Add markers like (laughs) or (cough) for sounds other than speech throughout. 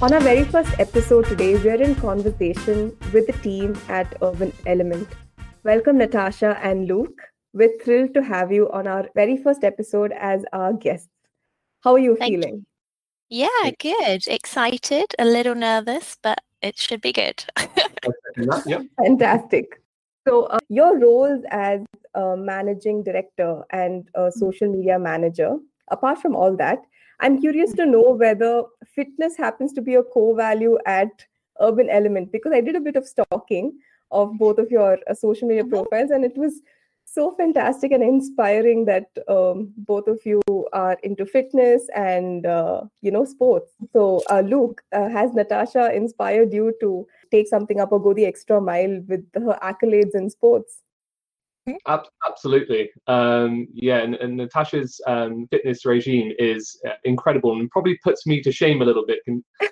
On our very first episode today, we're in conversation with the team at Urban Element. Welcome, Natasha and Luke. We're thrilled to have you on our very first episode as our guests. How are you Thank you. feeling? Yeah, good. Excited, a little nervous, but it should be good. (laughs) Yep. Fantastic. So, uh, your roles as a managing director and a social media manager, apart from all that, I'm curious to know whether fitness happens to be a core value at Urban Element because I did a bit of stalking of both of your uh, social media Mhm. profiles and it was so fantastic and inspiring that um, both of you are into fitness and uh, you know sports so uh, luke uh, has natasha inspired you to take something up or go the extra mile with her accolades in sports absolutely. Um, yeah, and, and Natasha's um, fitness regime is uh, incredible and probably puts me to shame a little bit,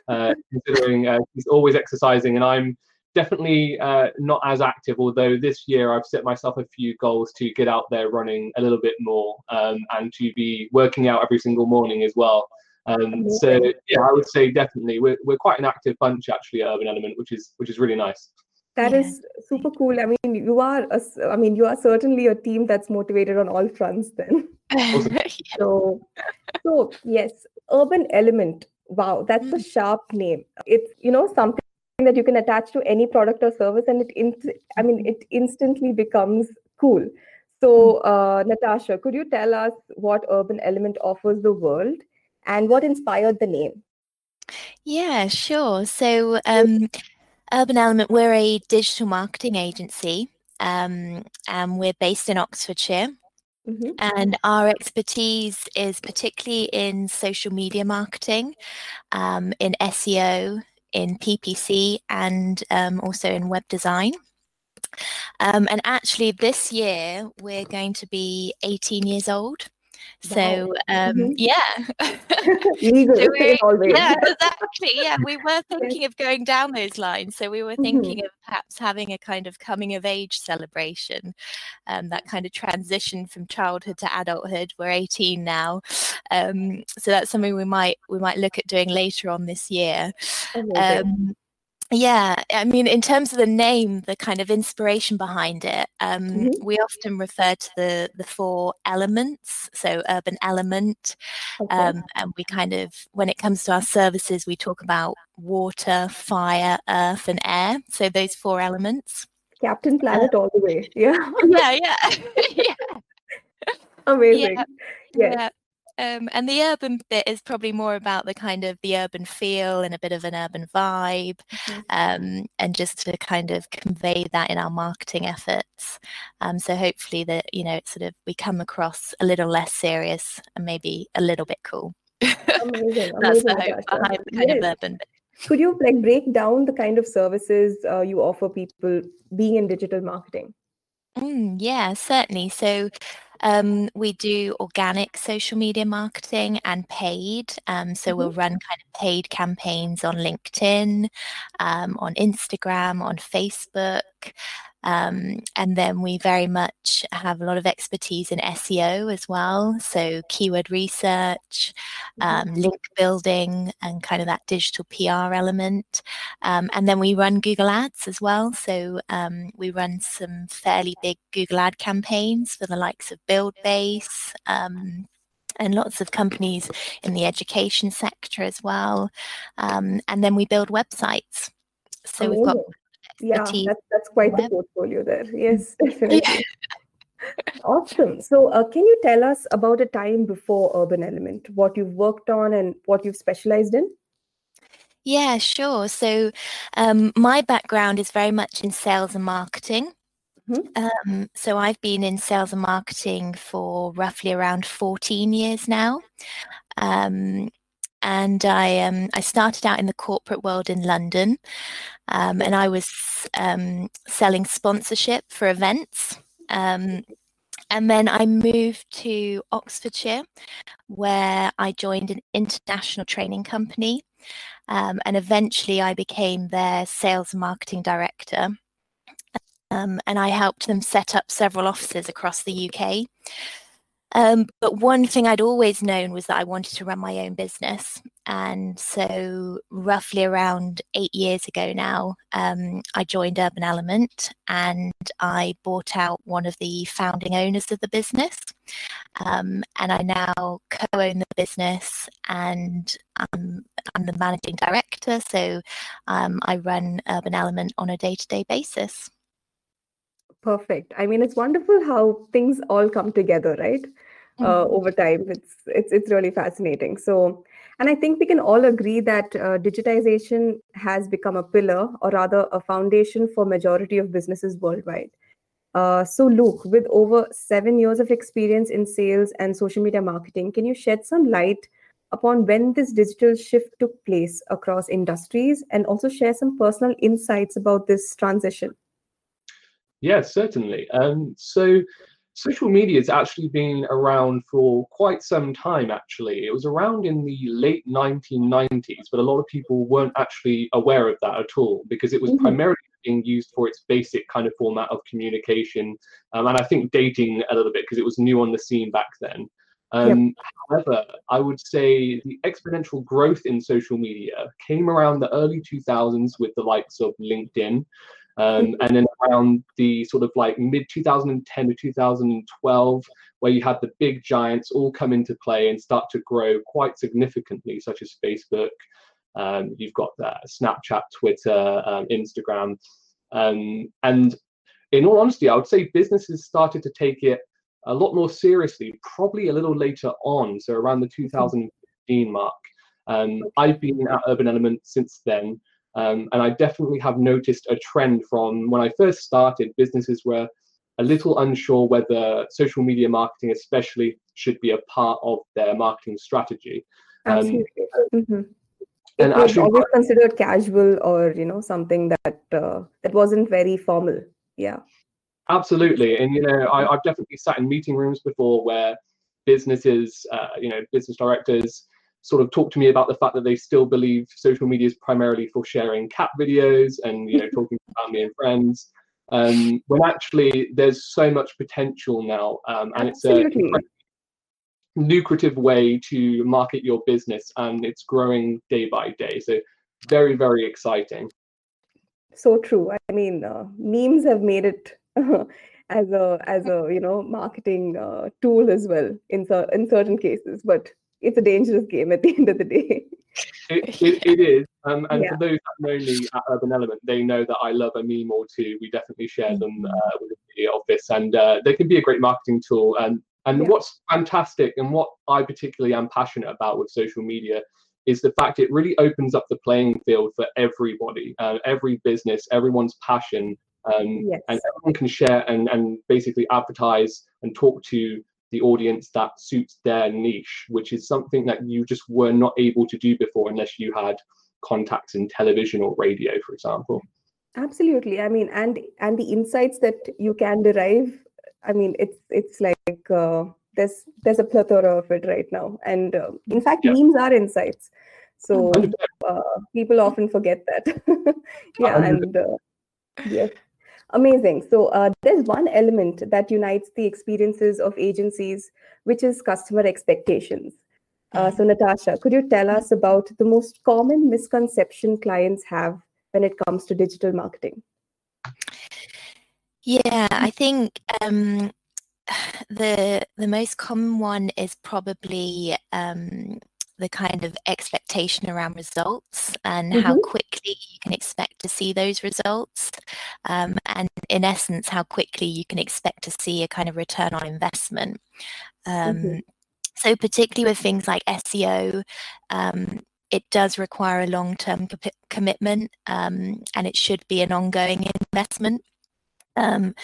uh, (laughs) considering uh, she's always exercising and I'm definitely uh, not as active. Although this year I've set myself a few goals to get out there running a little bit more um, and to be working out every single morning as well. Um, so yeah, I would say definitely we're, we're quite an active bunch actually at Urban Element, which is which is really nice. That Yeah. is super cool. I mean you are a i mean you are certainly a team that's motivated on all fronts then. (laughs) (laughs) So so yes urban element. Wow that's a Mm. sharp name. It's you know something that you can attach to any product or service and it in, i mean it instantly becomes cool. So uh, natasha could you tell us what urban element offers the world and what inspired the name? Yeah, sure. So, um, Urban Element, we're a digital marketing agency, um, and we're based in Oxfordshire. Mhm. And our expertise is particularly in social media marketing, um, in SEO, in PPC, and um, also in web design. Um, and actually, this year we're going to be 18 years old. So, um, Mhm. yeah. (laughs) (laughs) legal So we- yeah, (laughs) exactly. Yeah, we were thinking of going down those lines. So we were Mhm. thinking of perhaps having a kind of coming of age celebration, um, that kind of transition from childhood to adulthood. We're 18 now, um, so that's something we might we might look at doing later on this year. Amazing. Um, yeah, I mean, in terms of the name, the kind of inspiration behind it, um, Mhm. we often refer to the the four elements. So, urban element, Okay. um, and we kind of, when it comes to our services, we talk about water, fire, earth, and air. So those four elements. captain planet all the way (laughs) (laughs) yeah Yeah, yeah, (laughs) yeah, amazing yes yeah. Um, and the urban bit is probably more about the kind of the urban feel and a bit of an urban vibe, Mhm. um, and just to kind of convey that in our marketing efforts. Um, so hopefully that you know, it's sort of we come across a little less serious and maybe a little bit cool. (laughs) amazing That's amazing the hope behind the kind Yes. of urban bit. Could you like break down the kind of services uh, you offer people being in digital marketing? Mm, yeah, certainly. So um, we do organic social media marketing and paid. Um, so we'll run kind of paid campaigns on LinkedIn, um, on Instagram, on Facebook. Um, and then we very much have a lot of expertise in SEO as well. So keyword research, um, link building, and kind of that digital PR element. Um, and then we run Google Ads as well. So um, we run some fairly big Google Ad campaigns for the likes of Buildbase. Um, and lots of companies in the education sector as well. Um, and then we build websites. So we've got. Yeah, that's that's quite the portfolio there. Yes, (laughs) definitely. Awesome. So, uh, can you tell us about a time before Urban Element, what you've worked on and what you've specialized in? Yeah, sure. So, um, my background is very much in sales and marketing. Mhm. Um, so, I've been in sales and marketing for roughly around 14 years now. Um, and I um, I started out in the corporate world in London, um, and I was um, selling sponsorship for events. Um, and then I moved to Oxfordshire, where I joined an international training company. Um, and eventually I became their sales and marketing director. Um, and I helped them set up several offices across the UK. Um, but one thing I'd always known was that I wanted to run my own business. And so, roughly around eight years ago now, um, I joined Urban Element and I bought out one of the founding owners of the business. Um, and I now co own the business and I'm, I'm the managing director. So, um, I run Urban Element on a day to day basis. Perfect. I mean, it's wonderful how things all come together, right? Uh, mm-hmm. over time, it's it's it's really fascinating. So, and I think we can all agree that uh, digitization has become a pillar, or rather, a foundation for majority of businesses worldwide. Uh, so, Luke, with over seven years of experience in sales and social media marketing, can you shed some light upon when this digital shift took place across industries, and also share some personal insights about this transition? Yes, certainly. Um, so social media has actually been around for quite some time actually it was around in the late 1990s but a lot of people weren't actually aware of that at all because it was mm-hmm. primarily being used for its basic kind of format of communication um, and i think dating a little bit because it was new on the scene back then um, yep. However, I would say the exponential growth in social media came around the early 2000s with the likes of LinkedIn, um, and then around the sort of like mid 2010 to 2012, where you had the big giants all come into play and start to grow quite significantly, such as Facebook. Um, you've got that Snapchat, Twitter, um, Instagram. Um, and in all honesty, I would say businesses started to take it a lot more seriously, probably a little later on, so around the 2015 mark. Um, I've been at Urban Element since then. Um, and I definitely have noticed a trend from when I first started, businesses were a little unsure whether social media marketing, especially, should be a part of their marketing strategy. Um, Absolutely. Mm-hmm. And it was actually, always considered casual or you know something that uh, that wasn't very formal. Yeah. Absolutely, and you know I, have definitely sat in meeting rooms before where businesses, uh, you know, business directors sort of talk to me about the fact that they still believe social media is primarily for sharing cat videos and you know (laughs) talking to family and friends. Um, when actually there's so much potential now um, and Absolutely. it's a lucrative way to market your business and it's growing day by day. So very very exciting. So true. I mean uh, memes have made it (laughs) as a as a you know marketing uh, tool as well in in certain cases but it's a dangerous game at the end of the day. It, it, it is. Um, and yeah. for those that know me at Urban Element, they know that I love a meme or two. We definitely share mm-hmm. them uh, with the office, and uh, they can be a great marketing tool. And and yeah. what's fantastic, and what I particularly am passionate about with social media, is the fact it really opens up the playing field for everybody, uh, every business, everyone's passion, um, yes. and everyone can share and and basically advertise and talk to the audience that suits their niche, which is something that you just were not able to do before unless you had contacts in television or radio, for example. Absolutely. I mean, and and the insights that you can derive. I mean, it's it's like uh, there's there's a plethora of it right now, and uh, in fact, yeah. memes are insights. So uh, people often forget that. (laughs) yeah, and uh, yes. Amazing. So uh, there's one element that unites the experiences of agencies, which is customer expectations. Uh, so Natasha, could you tell us about the most common misconception clients have when it comes to digital marketing? Yeah, I think um, (sighs) the the most common one is probably um, the kind of expectation around results and mm-hmm. how quickly you can expect to see those results. Um, and in essence, how quickly you can expect to see a kind of return on investment. Um, mm-hmm. So, particularly with things like SEO, um, it does require a long term co- commitment um, and it should be an ongoing investment. Um,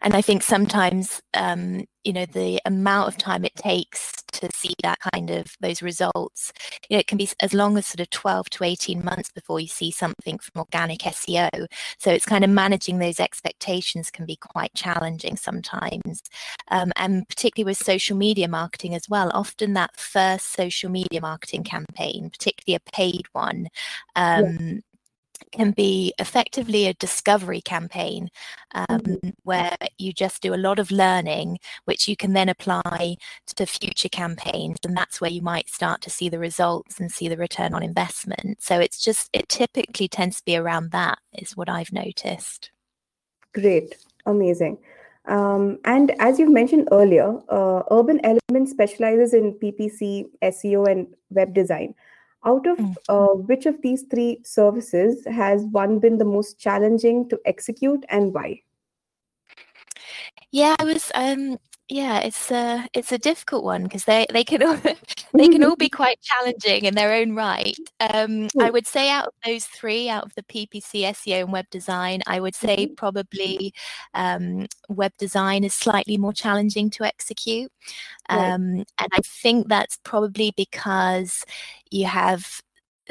and I think sometimes, um, you know, the amount of time it takes to see that kind of those results, you know, it can be as long as sort of 12 to 18 months before you see something from organic SEO. So it's kind of managing those expectations can be quite challenging sometimes. Um, and particularly with social media marketing as well, often that first social media marketing campaign, particularly a paid one, um, yeah can be effectively a discovery campaign um, mm-hmm. where you just do a lot of learning, which you can then apply to future campaigns. And that's where you might start to see the results and see the return on investment. So it's just, it typically tends to be around that, is what I've noticed. Great. Amazing. Um, and as you've mentioned earlier, uh, Urban Element specializes in PPC, SEO, and web design. Out of mm. uh, which of these three services has one been the most challenging to execute and why? Yeah, I was um yeah, it's a it's a difficult one because they they can all (laughs) (laughs) they can all be (laughs) quite challenging in their own right. Um, I would say out of those three, out of the PPC, SEO, and web design, I would say mm-hmm. probably um, web design is slightly more challenging to execute, um, and I think that's probably because you have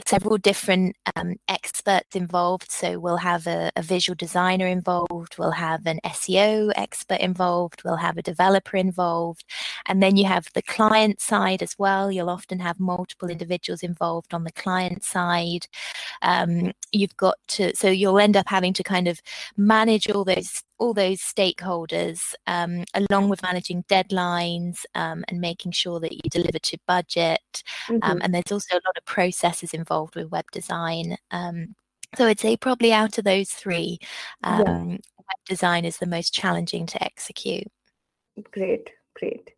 several different um, experts involved. So we'll have a, a, visual designer involved, we'll have an SEO expert involved, we'll have a developer involved, and then you have the client side as well. You'll often have multiple individuals involved on the client side. Um, you've got to, so you'll end up having to kind of manage all those all those stakeholders, um, along with managing deadlines um, and making sure that you deliver to budget. Um, mm-hmm. and there's also a lot of processes involved with web design. Um, so I'd say probably out of those three, yeah. Um, web design is the most challenging to execute. Great, great.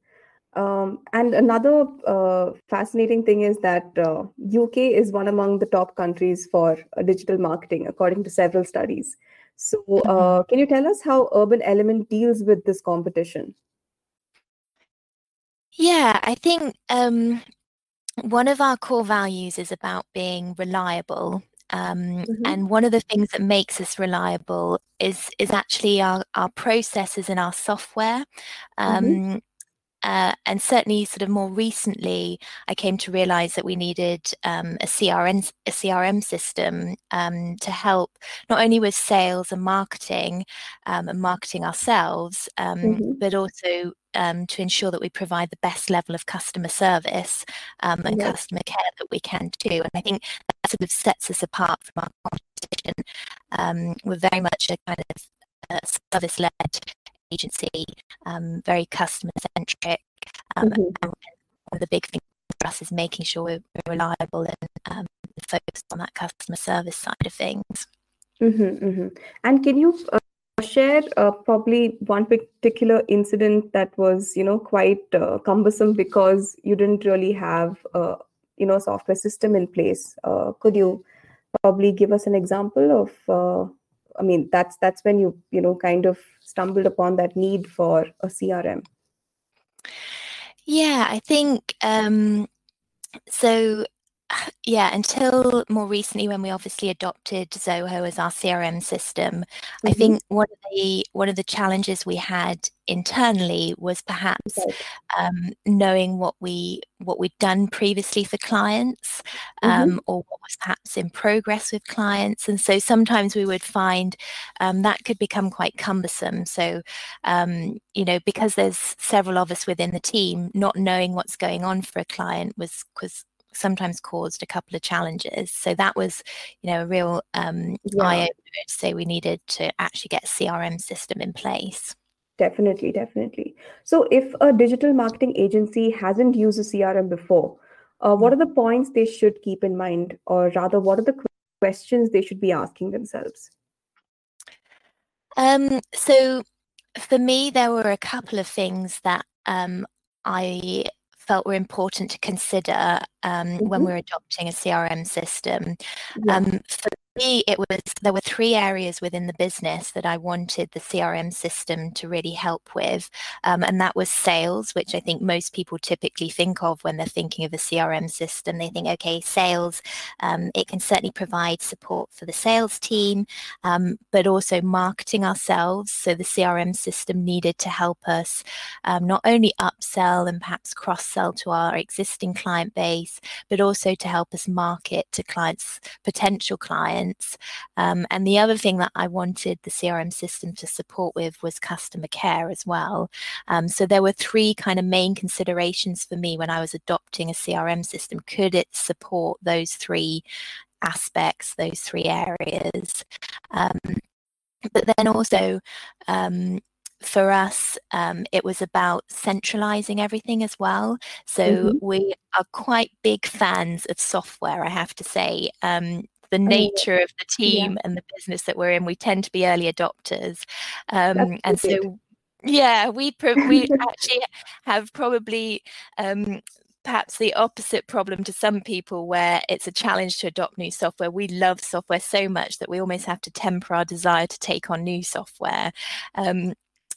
Um, and another uh, fascinating thing is that uh, UK is one among the top countries for uh, digital marketing, according to several studies. So, uh, can you tell us how Urban Element deals with this competition? Yeah, I think um, one of our core values is about being reliable. Um, mm-hmm. And one of the things that makes us reliable is is actually our, our processes and our software. Mm-hmm. Um, mm-hmm. Uh, and certainly, sort of more recently, I came to realize that we needed um, a CRM a CRM system um, to help not only with sales and marketing um, and marketing ourselves, um, mm-hmm. but also um, to ensure that we provide the best level of customer service um, and yeah. customer care that we can do. And I think that sort of sets us apart from our competition. we're very much a kind of uh, service led agency, um, very customer centric. Um, mm-hmm. and one of the big things for us is making sure we're, reliable and um, focused on that customer service side of things. Mm-hmm, mm-hmm. And can you uh, share uh, probably one particular incident that was, you know, quite uh, cumbersome because you didn't really have, uh, you know, software system in place? Uh, could you probably give us an example of uh, i mean that's that's when you you know kind of stumbled upon that need for a crm yeah i think um so (sighs) yeah, until more recently, when we obviously adopted Zoho as our CRM system, mm-hmm. I think one of the one of the challenges we had internally was perhaps okay. um, knowing what we what we'd done previously for clients, um, mm-hmm. or what was perhaps in progress with clients, and so sometimes we would find um, that could become quite cumbersome. So, um, you know, because there's several of us within the team, not knowing what's going on for a client was was sometimes caused a couple of challenges. So that was, you know, a real um, yeah. eye opener to say we needed to actually get a CRM system in place. Definitely, definitely. So if a digital marketing agency hasn't used a CRM before, uh, what are the points they should keep in mind, or rather, what are the questions they should be asking themselves? Um, so for me, there were a couple of things that um, I felt were important to consider um, mm-hmm. when we are adopting a CRM system. Yeah. Um, for me, it was there were three areas within the business that I wanted the CRM system to really help with, um, and that was sales, which I think most people typically think of when they're thinking of a CRM system. They think, okay, sales, um, it can certainly provide support for the sales team, um, but also marketing ourselves. So the CRM system needed to help us um, not only upsell and perhaps cross sell to our existing client base, but also to help us market to clients, potential clients clients. Um, and the other thing that I wanted the CRM system to support with was customer care as well. Um, so there were three kind of main considerations for me when I was adopting a CRM system. Could it support those three aspects, those three areas. Um, but then also um, for us, um, it was about centralizing everything as well. So mm-hmm. we are quite big fans of software, I have to say. Um, the oh, nature of the team yeah. and the business that we're in, we tend to be early adopters. Um, and so, yeah, we, pro- we (laughs) actually have probably um, perhaps the opposite problem to some people where it's a challenge to adopt new software. We love software so much that we almost have to temper our desire to take on new software. Um,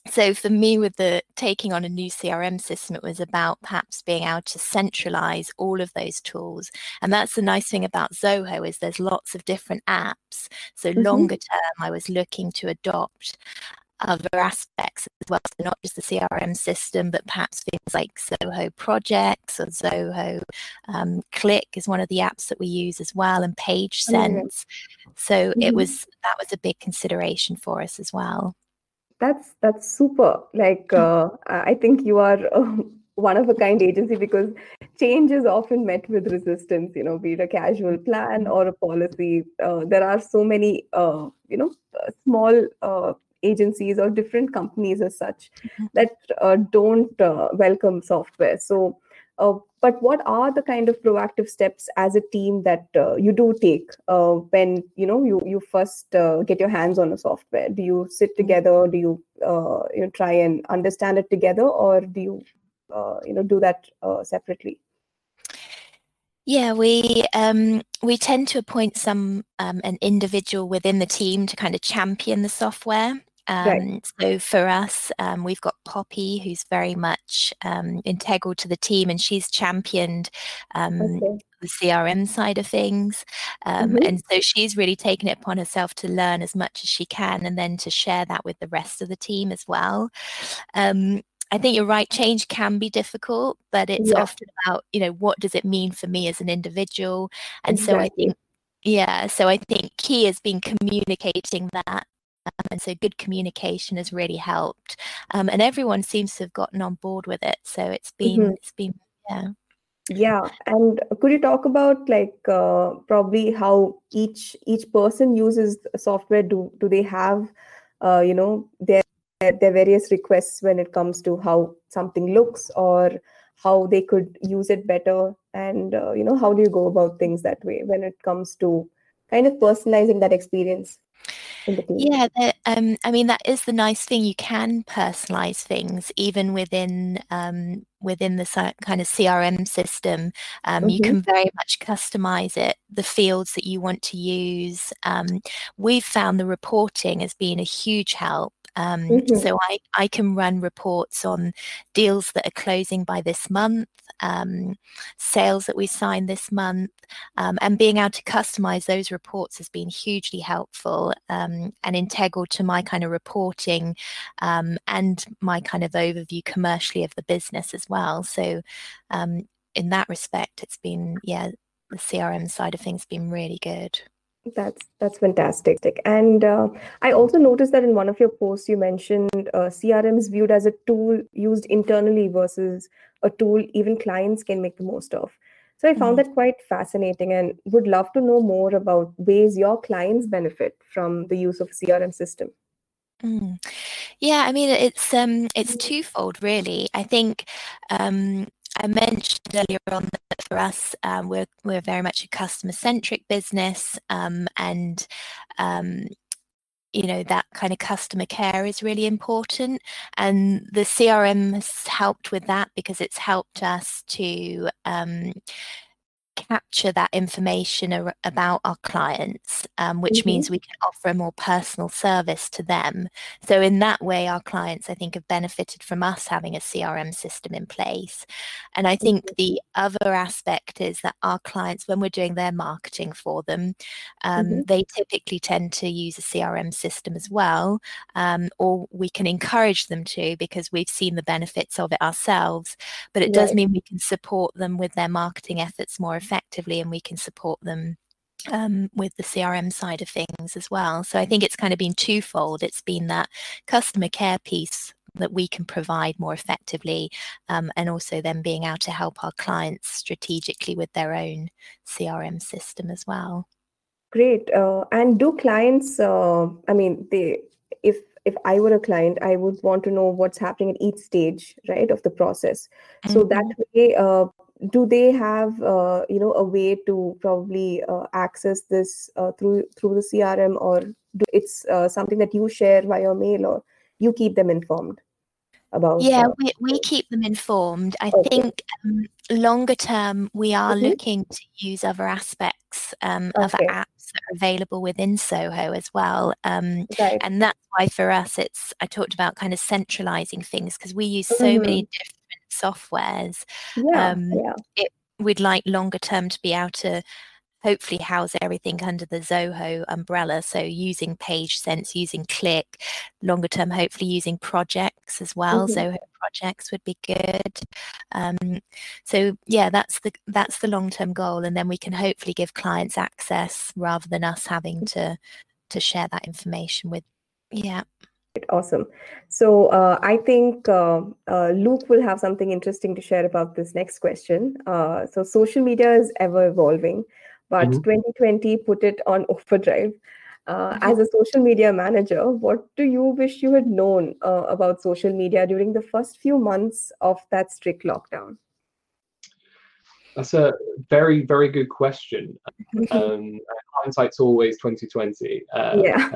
so for me with the taking on a new crm system it was about perhaps being able to centralize all of those tools. And that's the nice thing about zoho is there's lots of different apps. So mm-hmm. longer term i was looking to adopt other aspects as well. So not just the crm system but perhaps things like zoho projects or zoho um, Cliq is one of the apps that we use as well and PageSense. Oh, so mm-hmm. it was that was a big consideration for us as well that's that's super like hmm. uh, i think you are uh, (laughs) one of a kind agency because change is often met with resistance you know be it a casual plan hmm. or a policy uh, there are so many uh, you know uh, small uh, agencies or different companies as such mm-hmm. that don't welcome software so but what are the kind of proactive steps as a team that uh, you do take uh, when you know you you first uh, get your hands on a software? Do you sit mm-hmm. together? Do you uh, you know try and understand it together, or do you uh, you know do that separately? Yeah, we um, we tend to appoint some um, an individual within the team to kind of champion the software. Um, right. So for us, um, we've got Poppy, who's very much um, integral to the team, and she's championed um, okay. the CRM side of things. Um, mm-hmm. And so she's really taken it upon herself to learn as much as she can, and then to share that with the rest of the team as well. Um, I think you're right. Change can be difficult, but it's yeah. often about, you know, what does it mean for me as an individual? And exactly. so I think, yeah, so I think key has been communicating that and so good communication has really helped. Um, and everyone seems to have gotten on board with it. So it's been, mm-hmm. it's been, yeah. Yeah, and could you talk about like uh, probably how each each person uses software? Do do they have, uh, you know, their their various requests when it comes to how something looks or how they could use it better? And uh, you know, how do you go about things that way when it comes to kind of personalizing that experience? Yeah, um, I mean that is the nice thing. You can personalize things even within um, within the kind of CRM system. Um, mm-hmm. You can very much customize it, the fields that you want to use. Um, we've found the reporting as being a huge help. Um, mm-hmm. So I, I can run reports on deals that are closing by this month, um, sales that we signed this month, um, and being able to customize those reports has been hugely helpful um, and integral to my kind of reporting um, and my kind of overview commercially of the business as well. So um, in that respect, it's been, yeah, the CRM side of things been really good. That's that's fantastic. And uh, I also noticed that in one of your posts you mentioned uh, CRM is viewed as a tool used internally versus a tool even clients can make the most of. So I found mm-hmm. that quite fascinating and would love to know more about ways your clients benefit from the use of CRM system. Mm. Yeah, I mean it's um it's twofold really. I think um I mentioned earlier on that for us, um, we're we're very much a customer centric business, um, and um, you know that kind of customer care is really important, and the CRM has helped with that because it's helped us to um, capture that information ar- about our clients, um, which mm-hmm. means we can offer a more personal service to them. So, in that way, our clients, I think, have benefited from us having a CRM system in place. And I think mm-hmm. the other aspect is that our clients, when we're doing their marketing for them, um, mm-hmm. they typically tend to use a CRM system as well, um, or we can encourage them to because we've seen the benefits of it ourselves. But it right. does mean we can support them with their marketing efforts more effectively and we can support them um, with the CRM side of things as well. So I think it's kind of been twofold. It's been that customer care piece that we can provide more effectively, um, and also then being able to help our clients strategically with their own CRM system as well. Great. Uh, and do clients? Uh, I mean, they if if I were a client, I would want to know what's happening at each stage, right, of the process. Mm-hmm. So that way, uh, do they have uh, you know a way to probably uh, access this uh, through through the crm or do it's uh, something that you share via mail or you keep them informed about yeah uh, we, we keep them informed i okay. think um, longer term we are mm-hmm. looking to use other aspects um, okay. other apps that are available within Zoho as well um, right. and that's why for us it's i talked about kind of centralizing things because we use so mm-hmm. many different softwares. Yeah, um, yeah. It, we'd like longer term to be able to hopefully house everything under the Zoho umbrella. So using PageSense, using Cliq, longer term, hopefully using projects as well. Mm-hmm. Zoho projects would be good. Um, so yeah, that's the that's the long term goal, and then we can hopefully give clients access rather than us having to to share that information with. Yeah. Awesome. So uh, I think uh, uh, Luke will have something interesting to share about this next question. Uh, so social media is ever evolving, but mm-hmm. 2020 put it on (laughs) overdrive. Uh, mm-hmm. As a social media manager, what do you wish you had known uh, about social media during the first few months of that strict lockdown? That's a very, very good question. (laughs) Um, hindsight's always 2020. yeah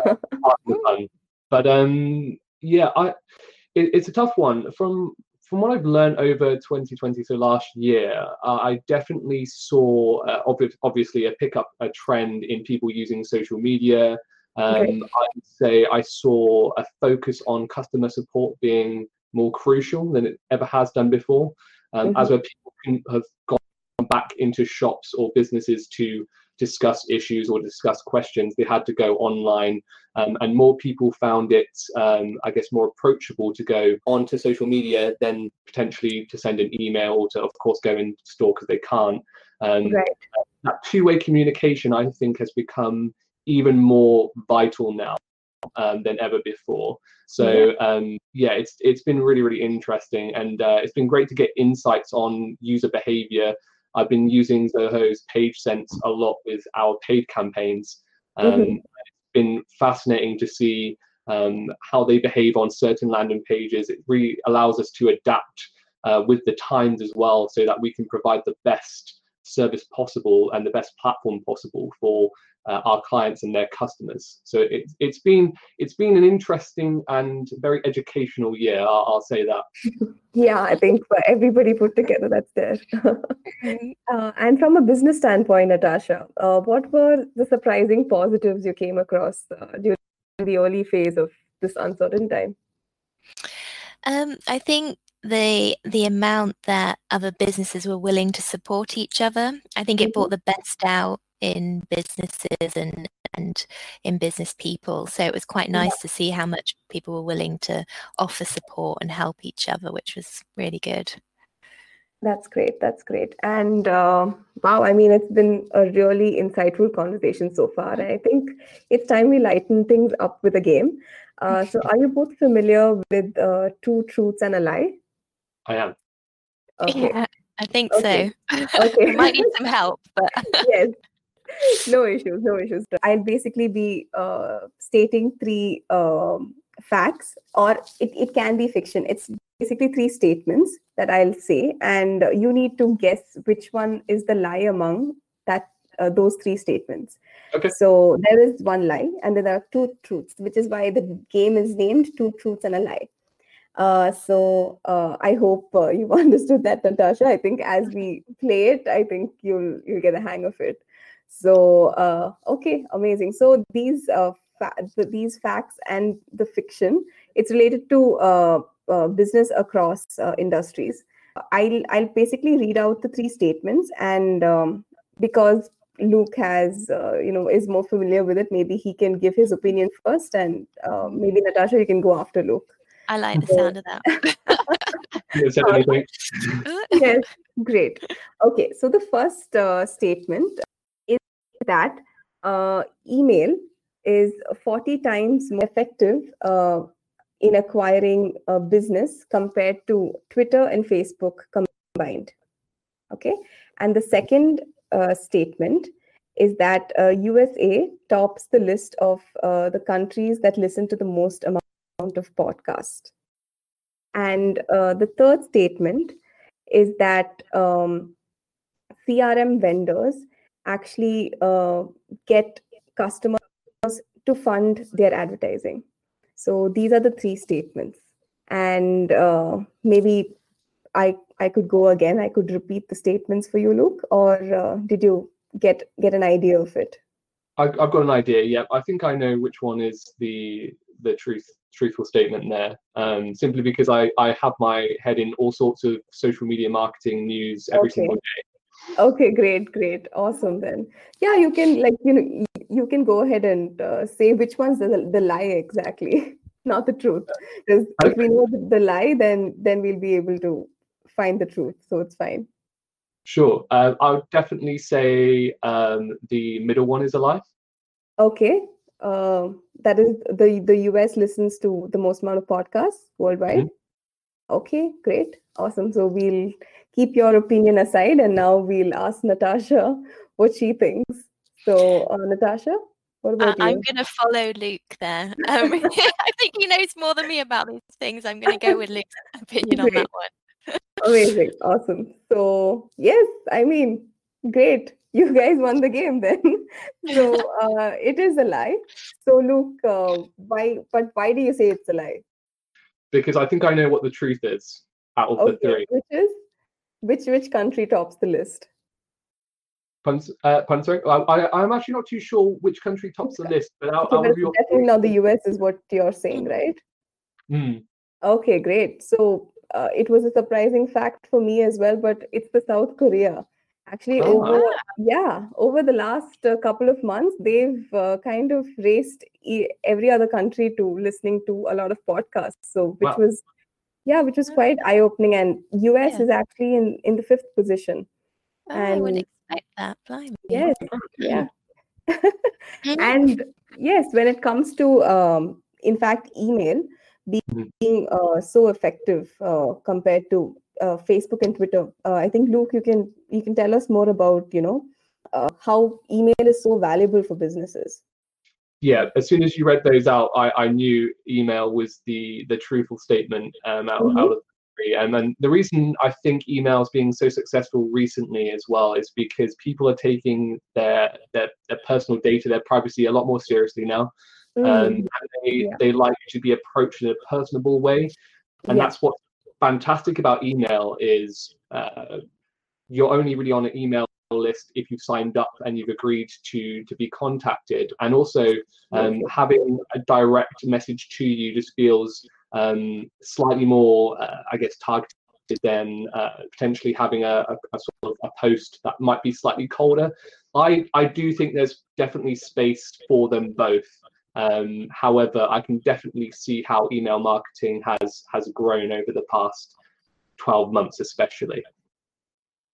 but um, yeah, I it, it's a tough one. From from what I've learned over 2020 so last year, uh, I definitely saw uh, obvi- obviously a pickup, a trend in people using social media. Um, okay. I'd say I saw a focus on customer support being more crucial than it ever has done before, um, mm-hmm. as where people can have gone back into shops or businesses to discuss issues or discuss questions, they had to go online. Um, and more people found it, um, I guess, more approachable to go onto social media than potentially to send an email or to, of course, go in store because they can't. Um, right. That two way communication, I think, has become even more vital now. Um, than ever before. So yeah. Um, yeah, it's it's been really really interesting, and uh, it's been great to get insights on user behavior I've been using Zoho's PageSense a lot with our paid campaigns. Um, mm-hmm. It's been fascinating to see um, how they behave on certain landing pages. It really allows us to adapt uh, with the times as well so that we can provide the best service possible and the best platform possible for uh, our clients and their customers. So it, it's been it's been an interesting and very educational year. I'll, I'll say that. (laughs) yeah, I think for everybody put together, that's there. (laughs) uh, and from a business standpoint, Natasha, uh, what were the surprising positives you came across uh, during the early phase of this uncertain time? Um, I think the the amount that other businesses were willing to support each other. I think it mm-hmm. brought the best out in businesses and and in business people. So it was quite nice yeah. to see how much people were willing to offer support and help each other, which was really good. That's great. That's great. And uh, wow, I mean, it's been a really insightful conversation so far. I think it's time we lighten things up with a game. Uh, so, (laughs) are you both familiar with uh, Two Truths and a Lie? I am. Okay. Yeah, I think okay. (laughs) so. Okay. might need some help, but (laughs) yes, no issues, no issues. I'll basically be uh, stating three um, facts, or it, it can be fiction. It's basically three statements that I'll say, and you need to guess which one is the lie among that uh, those three statements. Okay. So there is one lie, and then there are two truths, which is why the game is named Two Truths and a Lie. Uh, so uh, I hope uh, you've (laughs) understood that, Natasha. I think as we play it, I think you'll you'll get a hang of it. So uh, okay, amazing. So these uh, fa- these facts and the fiction, it's related to uh, uh business across uh, industries. I'll I'll basically read out the three statements, and um, because Luke has uh, you know is more familiar with it, maybe he can give his opinion first, and maybe Natasha, you can go after Luke. I like the sound of that. (laughs) yes, great. Okay, so the first uh, statement that uh, email is 40 times more effective uh, in acquiring a business compared to Twitter and Facebook combined. Okay. And the second uh, statement is that uh, USA tops the list of uh, the countries that listen to the most amount of podcast. And uh, the third statement is that um, CRM vendors actually uh, get customers to fund their advertising. So these are the three statements. And uh, maybe I I could go again. I could repeat the statements for you, Luke, or uh, did you get get an idea of it? I, I've got an idea. Yeah, I think I know which one is the the truth truthful statement there. Um, simply because I I have my head in all sorts of social media marketing news every Okay. single day. Okay, great, great, awesome. Then, yeah, you can like you know you can go ahead and uh, say which one's the the lie exactly, (laughs) not the truth. Because if we know the, the lie, then then we'll be able to find the truth. So it's fine. Sure. Uh, I would definitely say um, the middle one is a lie. Okay. Uh, that is the the US listens to the most amount of podcasts worldwide. Okay, great, awesome. So we'll keep your opinion aside, and now we'll ask Natasha what she thinks. So, uh, Natasha, what I- about you? I'm going to follow Luke there. (laughs) Um, (laughs) I think he knows more than me about these things. I'm going to go with Luke's (laughs) opinion on that one. Amazing, awesome. So yes, I mean, great. You guys won the game then. so uh, it is a lie. So Luke, uh, why? But why do you say it's a lie? Because I think I know what the truth is out of the Okay, three. which is which which country tops the list? Pun, uh, pun, sorry. I, I, I'm actually not too sure which country tops the list, but out, Okay, out but of your definitely not the US is what you're saying, right? Hmm, Okay, great. So uh, it was a surprising fact for me as well, but it's the South Korea. Actually, Oh, over yeah, over the last uh, couple of months, they've uh, kind of raced e- every other country to listening to a lot of podcasts. So which Wow. was yeah, which was quite eye opening. And US Yeah. is actually in in the fifth position. Oh, I wouldn't And- expect that. Blimey. Yes, yeah. Mhm. (laughs) (laughs) and yes when it comes to um, in fact email Mhm. being uh, so effective uh, compared to uh, facebook and twitter uh, i think luke you can you can tell us more about you know uh, how email is so valuable for businesses yeah. As soon as you read those out, I, I knew email was the the truthful statement um, out, Mhm. out of the three. And then the reason I think email is being so successful recently as well is because people are taking their their, their personal data, their privacy a lot more seriously now. Mm, um, and they, Yeah. they like to be approached in a personable way and Yeah. that's what's fantastic about email is uh, you're only really on an email list if you've signed up and you've agreed to to be contacted. And also um, having a direct message to you just feels um, slightly more uh, i guess targeted than uh, potentially having a, a, a sort of a post that might be slightly colder. I i do think there's definitely space for them both um, however, I can definitely see how email marketing has has grown over the past 12 months, especially.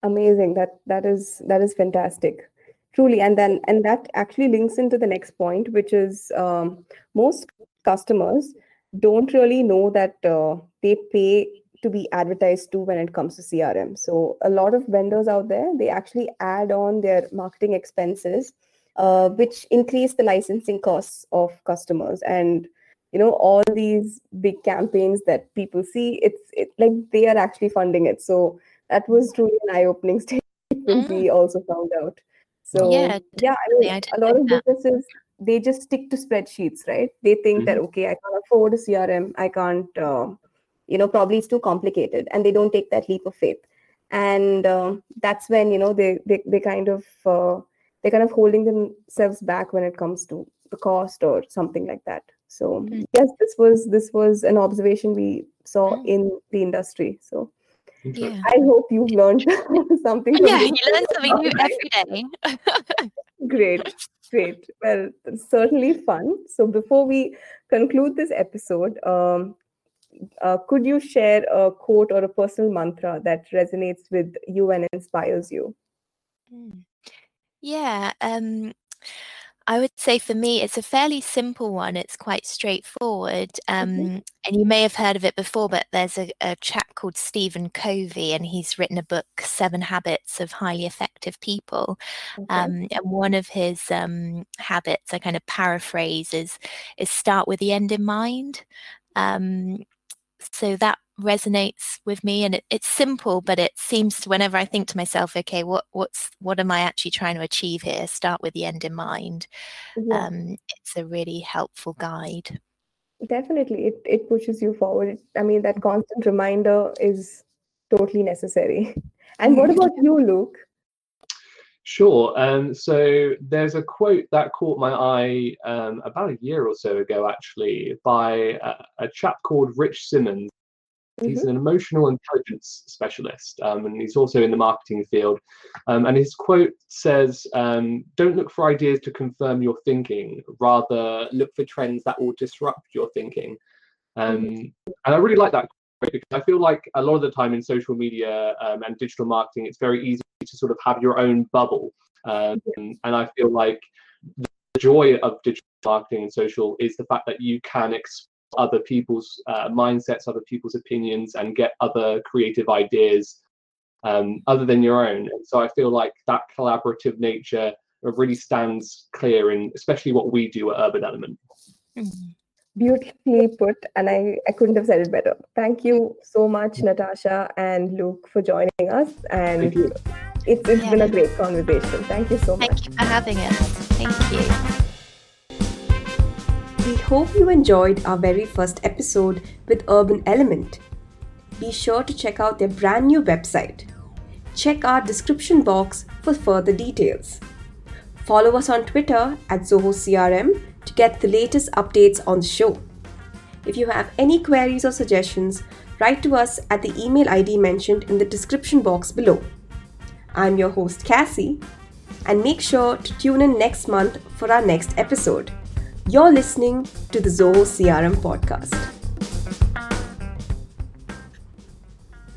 amazing. That that is that is fantastic. Truly and then and that actually links into the next point which is um, most customers don't really know that uh, they pay to be advertised to when it comes to crm so a lot of vendors out there they actually add on their marketing expenses uh, which increase the licensing costs of customers. And you know all these big campaigns that people see it's it, like they are actually funding it. So that was truly an eye-opening (laughs) statement we also found out. So Yeah, yeah I mean, I a lot of businesses they just stick to spreadsheets right? They think that okay i can't afford a crm i can't uh, you know probably it's too complicated and they don't take that leap of faith. And um, that's when you know they they, they kind of uh, they're kind of holding themselves back when it comes to the cost or something like that so Mm. yes this was this was an observation we saw Mm. in the industry so Yeah. i hope you've learned (laughs) something from Yeah, this. you learn something new every (laughs) day. Great, great. Well, it's certainly fun. So before we conclude this episode, um, uh, could you share a quote or a personal mantra that resonates with you and inspires you? Mm. Yeah, um, I would say for me, it's a fairly simple one. It's quite straightforward. Um, mm-hmm. And you may have heard of it before, but there's a, a, chap called Stephen Covey, and he's written a book, Seven Habits of Highly Effective People. Okay. Um, and one of his um, habits, I kind of paraphrase, is, is start with the end in mind. Um, so that resonates with me and it, it's simple but it seems to whenever i think to myself okay what what's what am i actually trying to achieve here start with the end in mind yeah. um, it's a really helpful guide definitely it, it pushes you forward i mean that constant reminder is totally necessary (laughs) and what (laughs) about you luke Sure. Um, so there's a quote that caught my eye um, about a year or so ago, actually, by a, a chap called Rich Simmons. He's mm-hmm. an emotional intelligence specialist, um, and he's also in the marketing field. Um, and his quote says, um, "Don't look for ideas to confirm your thinking; rather, look for trends that will disrupt your thinking." Um, mm-hmm. And I really like that because I feel like a lot of the time in social media um, and digital marketing, it's very easy to sort of have your own bubble. Um, and I feel like the joy of digital marketing and social is the fact that you can other people's uh, mindsets, other people's opinions, and get other creative ideas um, other than your own. And so I feel like that collaborative nature really stands clear in especially what we do at Urban Element. Mm-hmm. Beautifully put, and I, I couldn't have said it better. Thank you so much, Natasha and Luke, for joining us. And it's, it's yeah. been a great conversation. Thank you so much. Thank you for having us. Thank you. We hope you enjoyed our very first episode with Urban Element. Be sure to check out their brand new website. Check our description box for further details. Follow us on Twitter at Zoho CRM to get the latest updates on the show. If you have any queries or suggestions, write to us at the email ID mentioned in the description box below. I'm your host, Cassy, and make sure to tune in next month for our next episode. You're listening to the Zoho CRM podcast.